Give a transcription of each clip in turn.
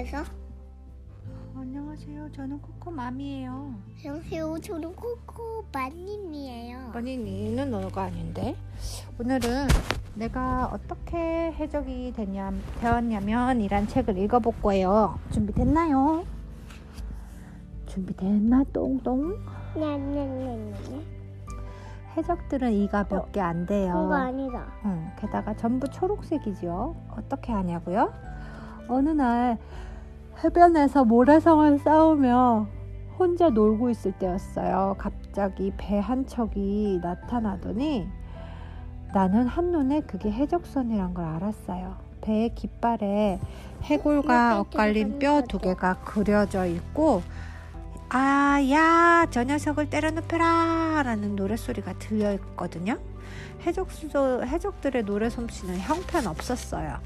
해서 안녕하세요. 저는 코코맘이에요. 안녕하세요. 저는 코코 마님이에요. 버니니는 너가 아닌데. 오늘은 내가 어떻게 해적이 됐냐, 되었냐면 이란 책을 읽어볼 거예요. 준비됐나요? 준비됐나 똥똥? 네 네 네 네. 해적들은 이가 몇 개 안 돼요. 그거 아니다. 응, 게다가 전부 초록색이죠. 어떻게 하냐고요? 어느 날 해변에서 모래성을 싸우며 혼자 놀고 있을 때였어요. 갑자기 배 한 척이 나타나더니 나는 한눈에 그게 해적선이란 걸 알았어요. 배의 깃발에 해골과 엇갈린 뼈 두 개가 그려져 있고 아, 야, 저 녀석을 때려눕혀라! 라는 노랫소리가 들려 있거든요. 해적수도, 해적들의 노래 솜씨는 형편 없었어요.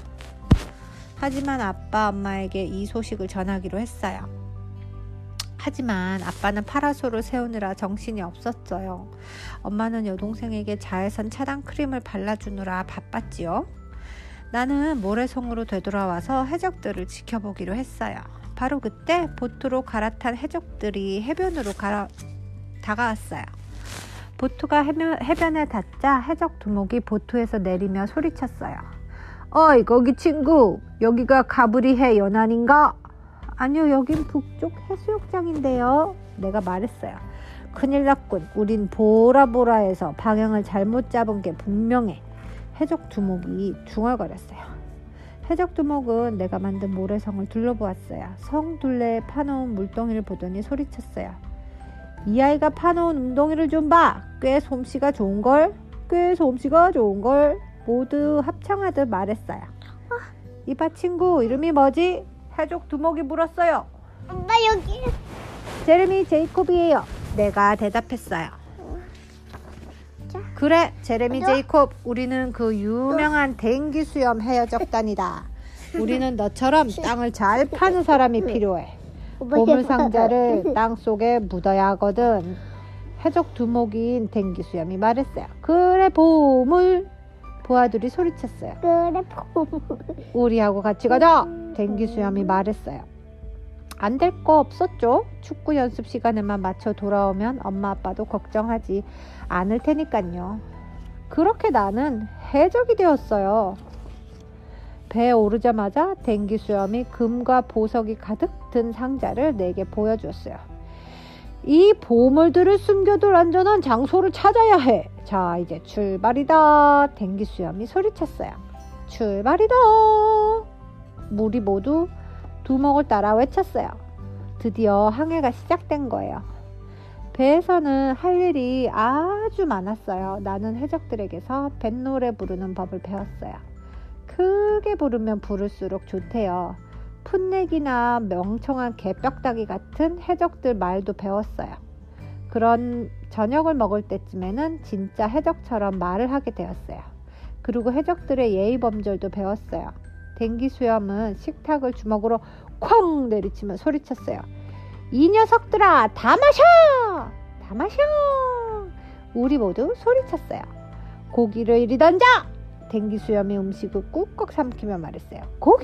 하지만 아빠, 엄마에게 이 소식을 전하기로 했어요. 하지만 아빠는 파라솔을 세우느라 정신이 없었어요. 엄마는 여동생에게 자외선 차단 크림을 발라주느라 바빴지요. 나는 모래성으로 되돌아와서 해적들을 지켜보기로 했어요. 바로 그때 보트로 갈아탄 해적들이 해변으로 갈아, 다가왔어요. 보트가 해변, 해변에 닿자 해적 두목이 보트에서 내리며 소리쳤어요. 어이 거기 친구 여기가 가브리해 연안인가? 아니요 여긴 북쪽 해수욕장인데요. 내가 말했어요. 큰일 났군. 우린 보라보라해서 방향을 잘못 잡은 게 분명해. 해적 두목이 중얼거렸어요. 해적 두목은 내가 만든 모래성을 둘러보았어요. 성 둘레에 파놓은 물동이를 보더니 소리쳤어요. 이 아이가 파놓은 웅덩이를 좀 봐. 꽤 솜씨가 좋은걸. 꽤 솜씨가 좋은걸. 모두 합창하듯 말했어요. 이봐 친구 이름이 뭐지? 해적 두목이 물었어요. 엄마 여기. 제레미 제이콥이에요. 내가 대답했어요. 자. 그래, 제레미 너- 제이콥. 우리는 그 유명한 댕기 수염 해적단이다. 우리는 너처럼 땅을 잘 파는 사람이 필요해. 보물 상자를 땅 속에 묻어야 하거든. 해적 두목인 댕기 수염이 말했어요. 그래, 보물. 부하들이 소리쳤어요. 그래. 우리하고 같이 가자. 댕기 수염이 말했어요. 안 될 거 없었죠. 축구 연습 시간에만 맞춰 돌아오면 엄마 아빠도 걱정하지 않을 테니까요. 그렇게 나는 해적이 되었어요. 배에 오르자마자 댕기 수염이 금과 보석이 가득 든 상자를 내게 보여주었어요. 이 보물들을 숨겨둘 안전한 장소를 찾아야 해. 자, 이제 출발이다. 댕기 수염이 소리쳤어요. 출발이다. 물이 모두 두목을 따라 외쳤어요. 드디어 항해가 시작된 거예요. 배에서는 할 일이 아주 많았어요. 나는 해적들에게서 뱃노래 부르는 법을 배웠어요. 크게 부르면 부를수록 좋대요. 풋내기나 명청한 개벽다기 같은 해적들 말도 배웠어요. 그런 저녁을 먹을 때쯤에는 진짜 해적처럼 말을 하게 되었어요. 그리고 해적들의 예의 범절도 배웠어요. 댕기 수염은 식탁을 주먹으로 쾅 내리치며 소리쳤어요. 이 녀석들아 다 마셔! 다 마셔! 우리 모두 소리쳤어요. 고기를 이리 던져! 댕기 수염이 음식을 꾹꾹 삼키며 말했어요. 고기!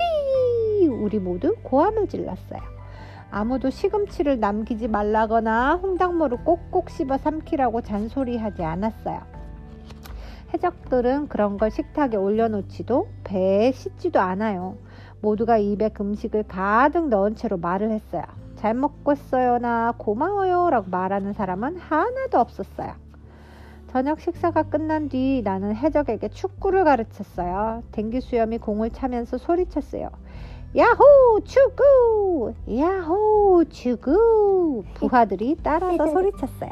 우리 모두 고함을 질렀어요. 아무도 시금치를 남기지 말라거나 홍당무를 꼭꼭 씹어 삼키라고 잔소리하지 않았어요. 해적들은 그런 걸 식탁에 올려놓지도 배에 씻지도 않아요. 모두가 입에 음식을 가득 넣은 채로 말을 했어요. 잘 먹겠어요나 고마워요 라고 말하는 사람은 하나도 없었어요. 저녁 식사가 끝난 뒤 나는 해적에게 축구를 가르쳤어요. 댕기 수염이 공을 차면서 소리쳤어요. 야호 축구! 야호 축구! 부하들이 따라서 소리쳤어요.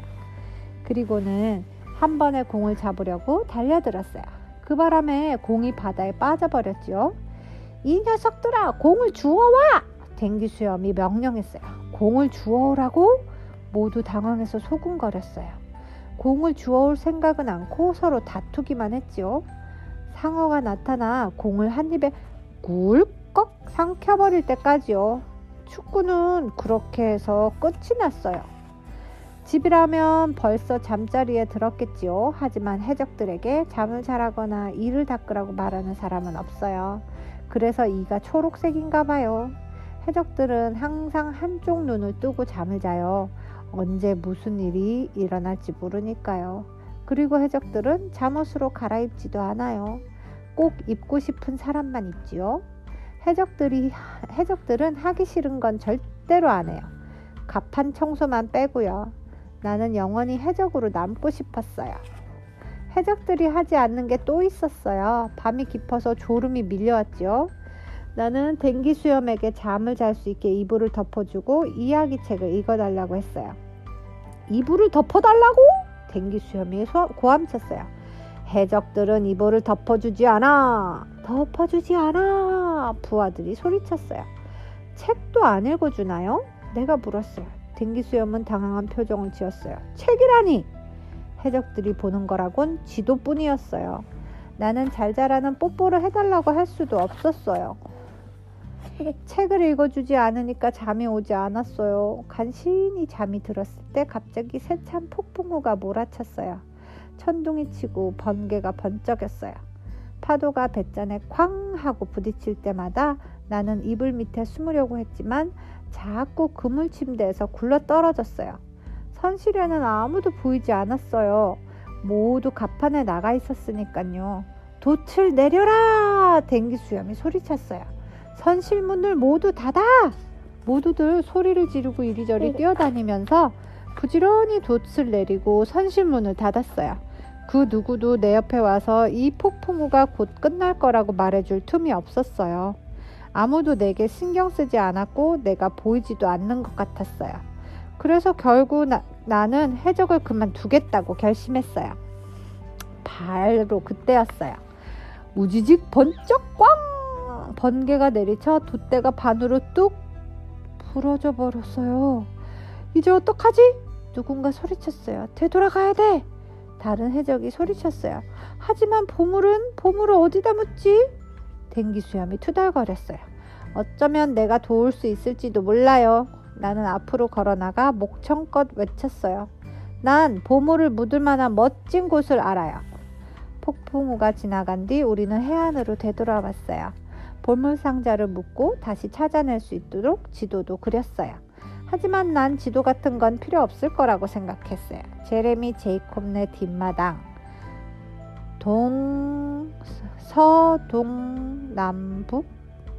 그리고는 한 번에 공을 잡으려고 달려들었어요. 그 바람에 공이 바다에 빠져버렸지요. 이 녀석들아 공을 주워와! 댕기 수염이 명령했어요. 공을 주워오라고? 모두 당황해서 소군거렸어요. 공을 주워올 생각은 않고 서로 다투기만 했지요. 상어가 나타나 공을 한 입에 굴꺽 삼켜버릴 때까지요. 축구는 그렇게 해서 끝이 났어요. 집이라면 벌써 잠자리에 들었겠지요. 하지만 해적들에게 잠을 자라거나 이를 닦으라고 말하는 사람은 없어요. 그래서 이가 초록색인가 봐요. 해적들은 항상 한쪽 눈을 뜨고 잠을 자요. 언제 무슨 일이 일어날지 모르니까요. 그리고 해적들은 잠옷으로 갈아입지도 않아요. 꼭 입고 싶은 사람만 입지요. 해적들이 해적들은 하기 싫은 건 절대로 안 해요. 갑판 청소만 빼고요. 나는 영원히 해적으로 남고 싶었어요. 해적들이 하지 않는 게 또 있었어요. 밤이 깊어서 졸음이 밀려왔지요. 나는 댕기 수염에게 잠을 잘 수 있게 이불을 덮어주고 이야기책을 읽어달라고 했어요. 이불을 덮어달라고? 댕기 수염이 소- 고함쳤어요. 해적들은 이불을 덮어주지 않아. 덮어주지 않아. 부하들이 소리쳤어요. 책도 안 읽어주나요? 내가 물었어요. 댕기 수염은 당황한 표정을 지었어요. 책이라니! 해적들이 보는 거라곤 지도뿐이었어요. 나는 잘 자라는 뽀뽀를 해달라고 할 수도 없었어요. 책을 읽어주지 않으니까 잠이 오지 않았어요. 간신히 잠이 들었을 때 갑자기 세찬 폭풍우가 몰아쳤어요. 천둥이 치고 번개가 번쩍였어요. 파도가 뱃잔에 쾅 하고 부딪힐 때마다 나는 이불 밑에 숨으려고 했지만 자꾸 그물 침대에서 굴러 떨어졌어요. 선실에는 아무도 보이지 않았어요. 모두 갑판에 나가 있었으니까요. 돛을 내려라! 댕기 수염이 소리쳤어요. 선실문을 모두 닫아! 모두들 소리를 지르고 이리저리 뛰어다니면서 부지런히 돛을 내리고 선실문을 닫았어요. 그 누구도 내 옆에 와서 이 폭풍우가 곧 끝날 거라고 말해줄 틈이 없었어요. 아무도 내게 신경 쓰지 않았고 내가 보이지도 않는 것 같았어요. 그래서 결국 나, 나는 해적을 그만두겠다고 결심했어요. 바로 그때였어요. 우지직 번쩍 꽝! 번개가 내리쳐 돛대가 반으로 뚝 부러져 버렸어요. 이제 어떡하지? 누군가 소리쳤어요. 되돌아가야 돼! 다른 해적이 소리쳤어요. 하지만 보물은 보물을 어디다 묻지? 댕기 수염이 투덜거렸어요. 어쩌면 내가 도울 수 있을지도 몰라요. 나는 앞으로 걸어나가 목청껏 외쳤어요. 난 보물을 묻을 만한 멋진 곳을 알아요. 폭풍우가 지나간 뒤 우리는 해안으로 되돌아왔어요. 보물 상자를 묻고 다시 찾아낼 수 있도록 지도도 그렸어요. 하지만 난 지도 같은 건 필요 없을 거라고 생각했어요. 제레미 제이콥네 뒷마당. 동, 서동남북?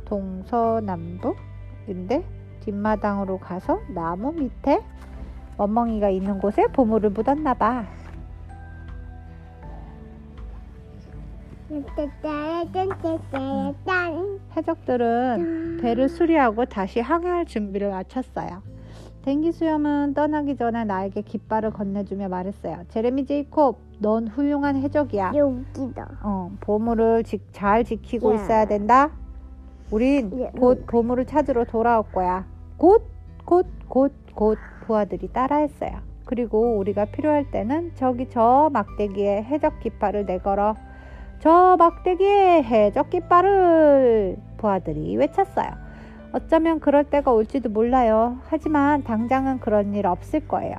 동서남북인데 뒷마당으로 가서 나무 밑에 멍멍이가 있는 곳에 보물을 묻었나 봐. 짠. 해적들은 배를 수리하고 다시 항해할 준비를 마쳤어요. 댕기 수염은 떠나기 전에 나에게 깃발을 건네주며 말했어요. 제레미 제이콥, 넌 훌륭한 해적이야. 여기다. 어, 보물을 지- 잘 지키고 야. 있어야 된다. 우린 예. 곧 보물을 찾으러 돌아올 거야. 곧, 곧, 곧, 곧 부하들이 따라했어요. 그리고 우리가 필요할 때는 저기 저 막대기에 해적 깃발을 내걸어. 저 막대기에 해적 깃발을 부하들이 외쳤어요. 어쩌면 그럴 때가 올지도 몰라요. 하지만 당장은 그런 일 없을 거예요.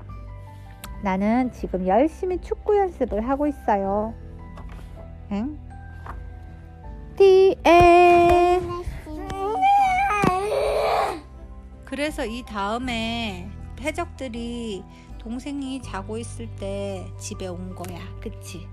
나는 지금 열심히 축구 연습을 하고 있어요. 응? 디에 그래서 이 다음에 해적들이 동생이 자고 있을 때 집에 온 거야. 그치?